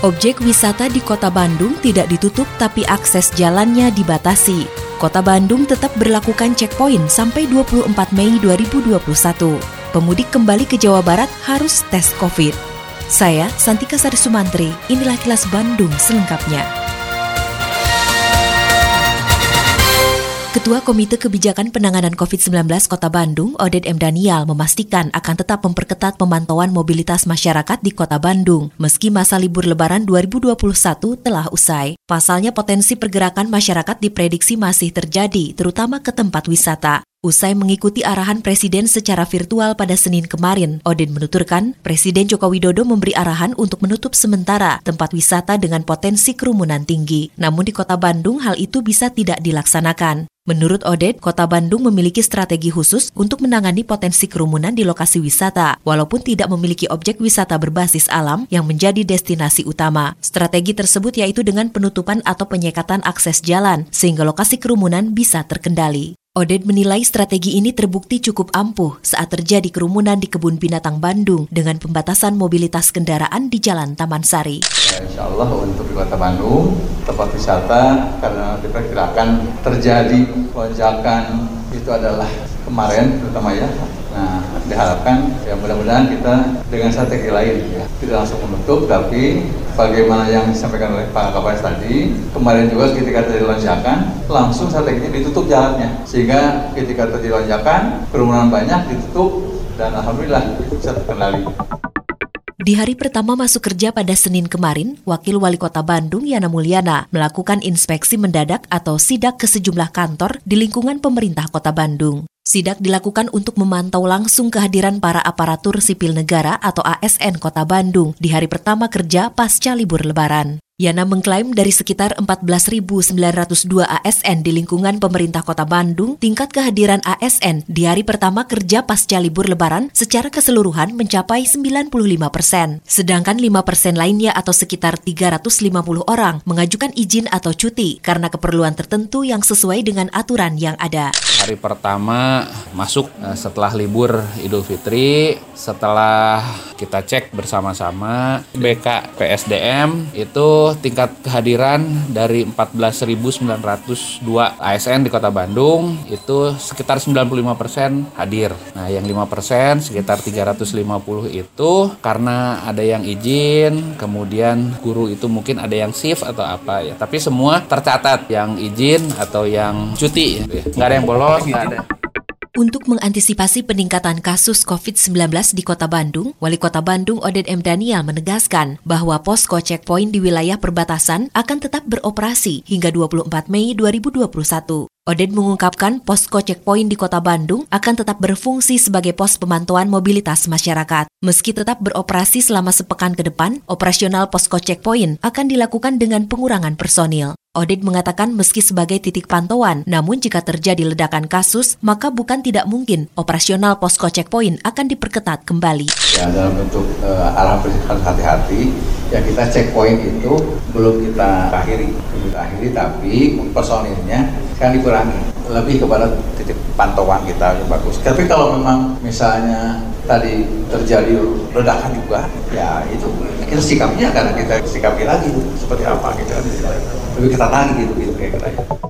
Objek wisata di Kota Bandung tidak ditutup tapi akses jalannya dibatasi. Kota Bandung tetap berlakukan checkpoint sampai 24 Mei 2021. Pemudik kembali ke Jawa Barat harus tes COVID. Saya Santika Sari Sumantri, inilah kilas Bandung selengkapnya. Ketua Komite Kebijakan Penanganan COVID-19 Kota Bandung, Oded M. Daniel, memastikan akan tetap memperketat pemantauan mobilitas masyarakat di Kota Bandung, meski masa libur Lebaran 2021 telah usai. Pasalnya potensi pergerakan masyarakat diprediksi masih terjadi, terutama ke tempat wisata. Usai mengikuti arahan Presiden secara virtual pada Senin kemarin, Odin menuturkan Presiden Joko Widodo memberi arahan untuk menutup sementara tempat wisata dengan potensi kerumunan tinggi. Namun di kota Bandung hal itu bisa tidak dilaksanakan. Menurut Oded, Kota Bandung memiliki strategi khusus untuk menangani potensi kerumunan di lokasi wisata, walaupun tidak memiliki objek wisata berbasis alam yang menjadi destinasi utama. Strategi tersebut yaitu dengan penutupan atau penyekatan akses jalan, sehingga lokasi kerumunan bisa terkendali. Oded menilai strategi ini terbukti cukup ampuh saat terjadi kerumunan di kebun binatang Bandung dengan pembatasan mobilitas kendaraan di Jalan Taman Sari. Ya, insya Allah untuk di Kota Bandung, tempat wisata karena diperkirakan terjadi lonjakan itu adalah kemarin terutama ya Nah, diharapkan ya mudah-mudahan kita dengan strategi lain ya, tidak langsung menutup, tapi bagaimana yang disampaikan oleh Pak Kapolres tadi, kemarin juga ketika terjadi lonjakan, langsung strateginya ditutup jalannya, sehingga ketika terjadi lonjakan, kerumunan banyak ditutup, dan alhamdulillah bisa terkendali. Di hari pertama masuk kerja pada Senin kemarin, Wakil Wali Kota Bandung Yana Mulyana melakukan inspeksi mendadak atau sidak ke sejumlah kantor di lingkungan pemerintah Kota Bandung. Sidak dilakukan untuk memantau langsung kehadiran para aparatur sipil negara atau ASN Kota Bandung di hari pertama kerja pasca libur Lebaran. Yana mengklaim dari sekitar 14.902 ASN di lingkungan pemerintah kota Bandung, tingkat kehadiran ASN di hari pertama kerja pasca libur lebaran secara keseluruhan mencapai 95 persen. Sedangkan 5 persen lainnya atau sekitar 350 orang mengajukan izin atau cuti karena keperluan tertentu yang sesuai dengan aturan yang ada. Hari pertama masuk eh, setelah libur Idul Fitri, setelah kita cek bersama-sama BK PSDM itu tingkat kehadiran dari 14.902 ASN di Kota Bandung itu sekitar 95% hadir. Nah, yang 5% sekitar 350 itu karena ada yang izin, kemudian guru itu mungkin ada yang shift atau apa ya. Tapi semua tercatat yang izin atau yang cuti. Nggak ada yang bolos, nggak ada. Untuk mengantisipasi peningkatan kasus COVID-19 di Kota Bandung, Wali Kota Bandung Oded M. Daniel menegaskan bahwa posko checkpoint di wilayah perbatasan akan tetap beroperasi hingga 24 Mei 2021. Oded mengungkapkan posko checkpoint di Kota Bandung akan tetap berfungsi sebagai pos pemantauan mobilitas masyarakat. Meski tetap beroperasi selama sepekan ke depan, operasional posko checkpoint akan dilakukan dengan pengurangan personil. Oded mengatakan meski sebagai titik pantauan, namun jika terjadi ledakan kasus, maka bukan tidak mungkin operasional posko checkpoint akan diperketat kembali. Ya, dalam bentuk uh, arahan harus hati-hati, ya kita checkpoint itu belum kita akhiri, belum kita akhiri, tapi personilnya kan dikurangi, lebih kepada titik pantauan kita yang bagus. Tapi kalau memang misalnya tadi terjadi ledakan juga, ya itu kita sikapnya karena kita sikapi lagi seperti apa gitu lebih ketat lagi gitu gitu kayak katanya.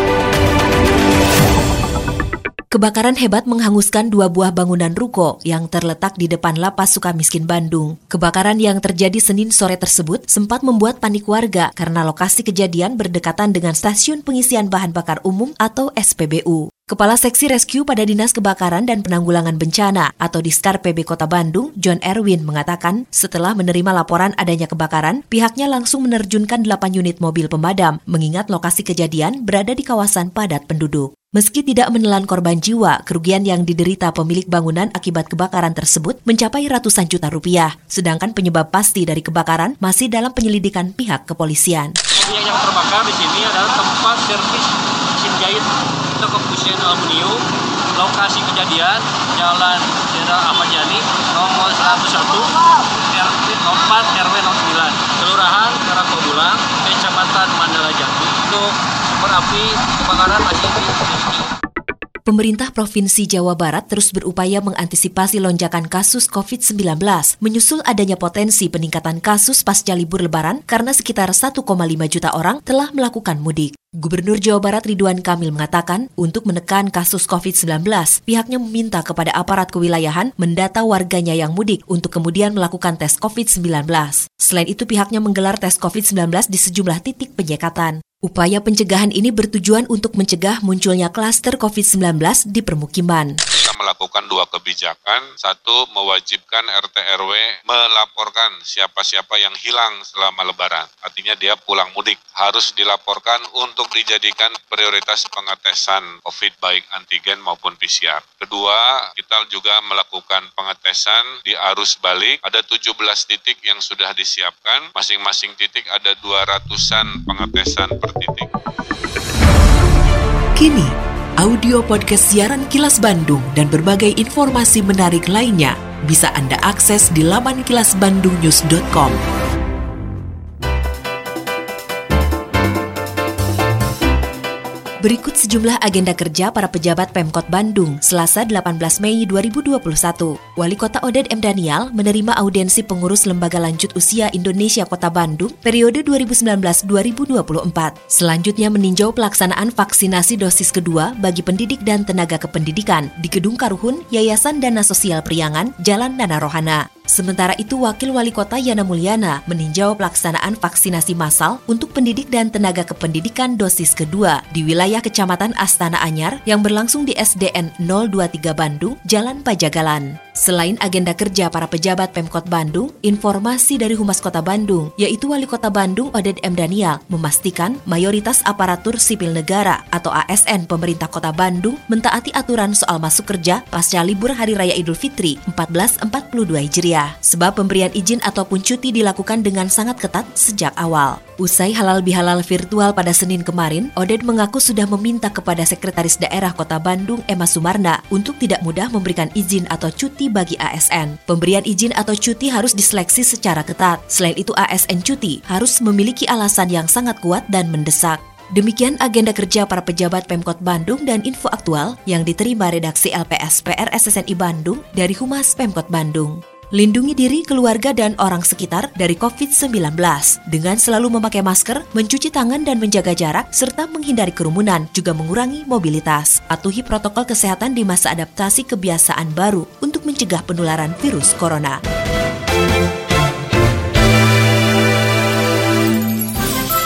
Kebakaran hebat menghanguskan dua buah bangunan ruko yang terletak di depan Lapas Sukamiskin Bandung. Kebakaran yang terjadi Senin sore tersebut sempat membuat panik warga karena lokasi kejadian berdekatan dengan stasiun pengisian bahan bakar umum atau SPBU. Kepala Seksi Rescue pada Dinas Kebakaran dan Penanggulangan Bencana atau Diskar PB Kota Bandung, John Erwin mengatakan, setelah menerima laporan adanya kebakaran, pihaknya langsung menerjunkan 8 unit mobil pemadam, mengingat lokasi kejadian berada di kawasan padat penduduk. Meski tidak menelan korban jiwa, kerugian yang diderita pemilik bangunan akibat kebakaran tersebut mencapai ratusan juta rupiah. Sedangkan penyebab pasti dari kebakaran masih dalam penyelidikan pihak kepolisian. Yang terbakar di sini adalah tempat servis mesin jahit untuk kepusian aluminium. Lokasi kejadian Jalan Jenderal Ahmad Yani nomor 101 RT 04 RW 09 Kelurahan Karakobulang Kecamatan Mandala Jati untuk sumber api kebakaran masih Pemerintah Provinsi Jawa Barat terus berupaya mengantisipasi lonjakan kasus COVID-19, menyusul adanya potensi peningkatan kasus pasca libur lebaran karena sekitar 1,5 juta orang telah melakukan mudik. Gubernur Jawa Barat Ridwan Kamil mengatakan, untuk menekan kasus COVID-19, pihaknya meminta kepada aparat kewilayahan mendata warganya yang mudik untuk kemudian melakukan tes COVID-19. Selain itu, pihaknya menggelar tes COVID-19 di sejumlah titik penyekatan. Upaya pencegahan ini bertujuan untuk mencegah munculnya klaster COVID-19 di permukiman melakukan dua kebijakan. Satu, mewajibkan RT RW melaporkan siapa-siapa yang hilang selama lebaran. Artinya dia pulang mudik. Harus dilaporkan untuk dijadikan prioritas pengetesan COVID baik antigen maupun PCR. Kedua, kita juga melakukan pengetesan di arus balik. Ada 17 titik yang sudah disiapkan. Masing-masing titik ada 200-an pengetesan per titik. Kini, audio podcast siaran Kilas Bandung dan berbagai informasi menarik lainnya bisa Anda akses di laman kilasbandungnews.com. Berikut sejumlah agenda kerja para pejabat Pemkot Bandung Selasa 18 Mei 2021. Wali Kota Oded M. Daniel menerima audiensi pengurus Lembaga Lanjut Usia Indonesia Kota Bandung periode 2019-2024. Selanjutnya meninjau pelaksanaan vaksinasi dosis kedua bagi pendidik dan tenaga kependidikan di Gedung Karuhun Yayasan Dana Sosial Priangan, Jalan Nana Rohana. Sementara itu, Wakil Wali Kota Yana Mulyana meninjau pelaksanaan vaksinasi massal untuk pendidik dan tenaga kependidikan dosis kedua di wilayah Kecamatan Astana Anyar yang berlangsung di SDN 023 Bandung, Jalan Pajagalan. Selain agenda kerja para pejabat Pemkot Bandung, informasi dari Humas Kota Bandung, yaitu Wali Kota Bandung Oded M. Daniel, memastikan mayoritas aparatur sipil negara atau ASN pemerintah Kota Bandung mentaati aturan soal masuk kerja pasca libur Hari Raya Idul Fitri 1442 Hijriah. Sebab pemberian izin ataupun cuti dilakukan dengan sangat ketat sejak awal. Usai halal bihalal virtual pada Senin kemarin, Oded mengaku sudah meminta kepada Sekretaris Daerah Kota Bandung Emma Sumarna untuk tidak mudah memberikan izin atau cuti bagi ASN. Pemberian izin atau cuti harus diseleksi secara ketat. Selain itu ASN cuti harus memiliki alasan yang sangat kuat dan mendesak. Demikian agenda kerja para pejabat Pemkot Bandung dan info aktual yang diterima redaksi LPS PR SSNI Bandung dari Humas Pemkot Bandung. Lindungi diri, keluarga, dan orang sekitar dari COVID-19 dengan selalu memakai masker, mencuci tangan dan menjaga jarak, serta menghindari kerumunan, juga mengurangi mobilitas. Patuhi protokol kesehatan di masa adaptasi kebiasaan baru untuk mencegah penularan virus corona.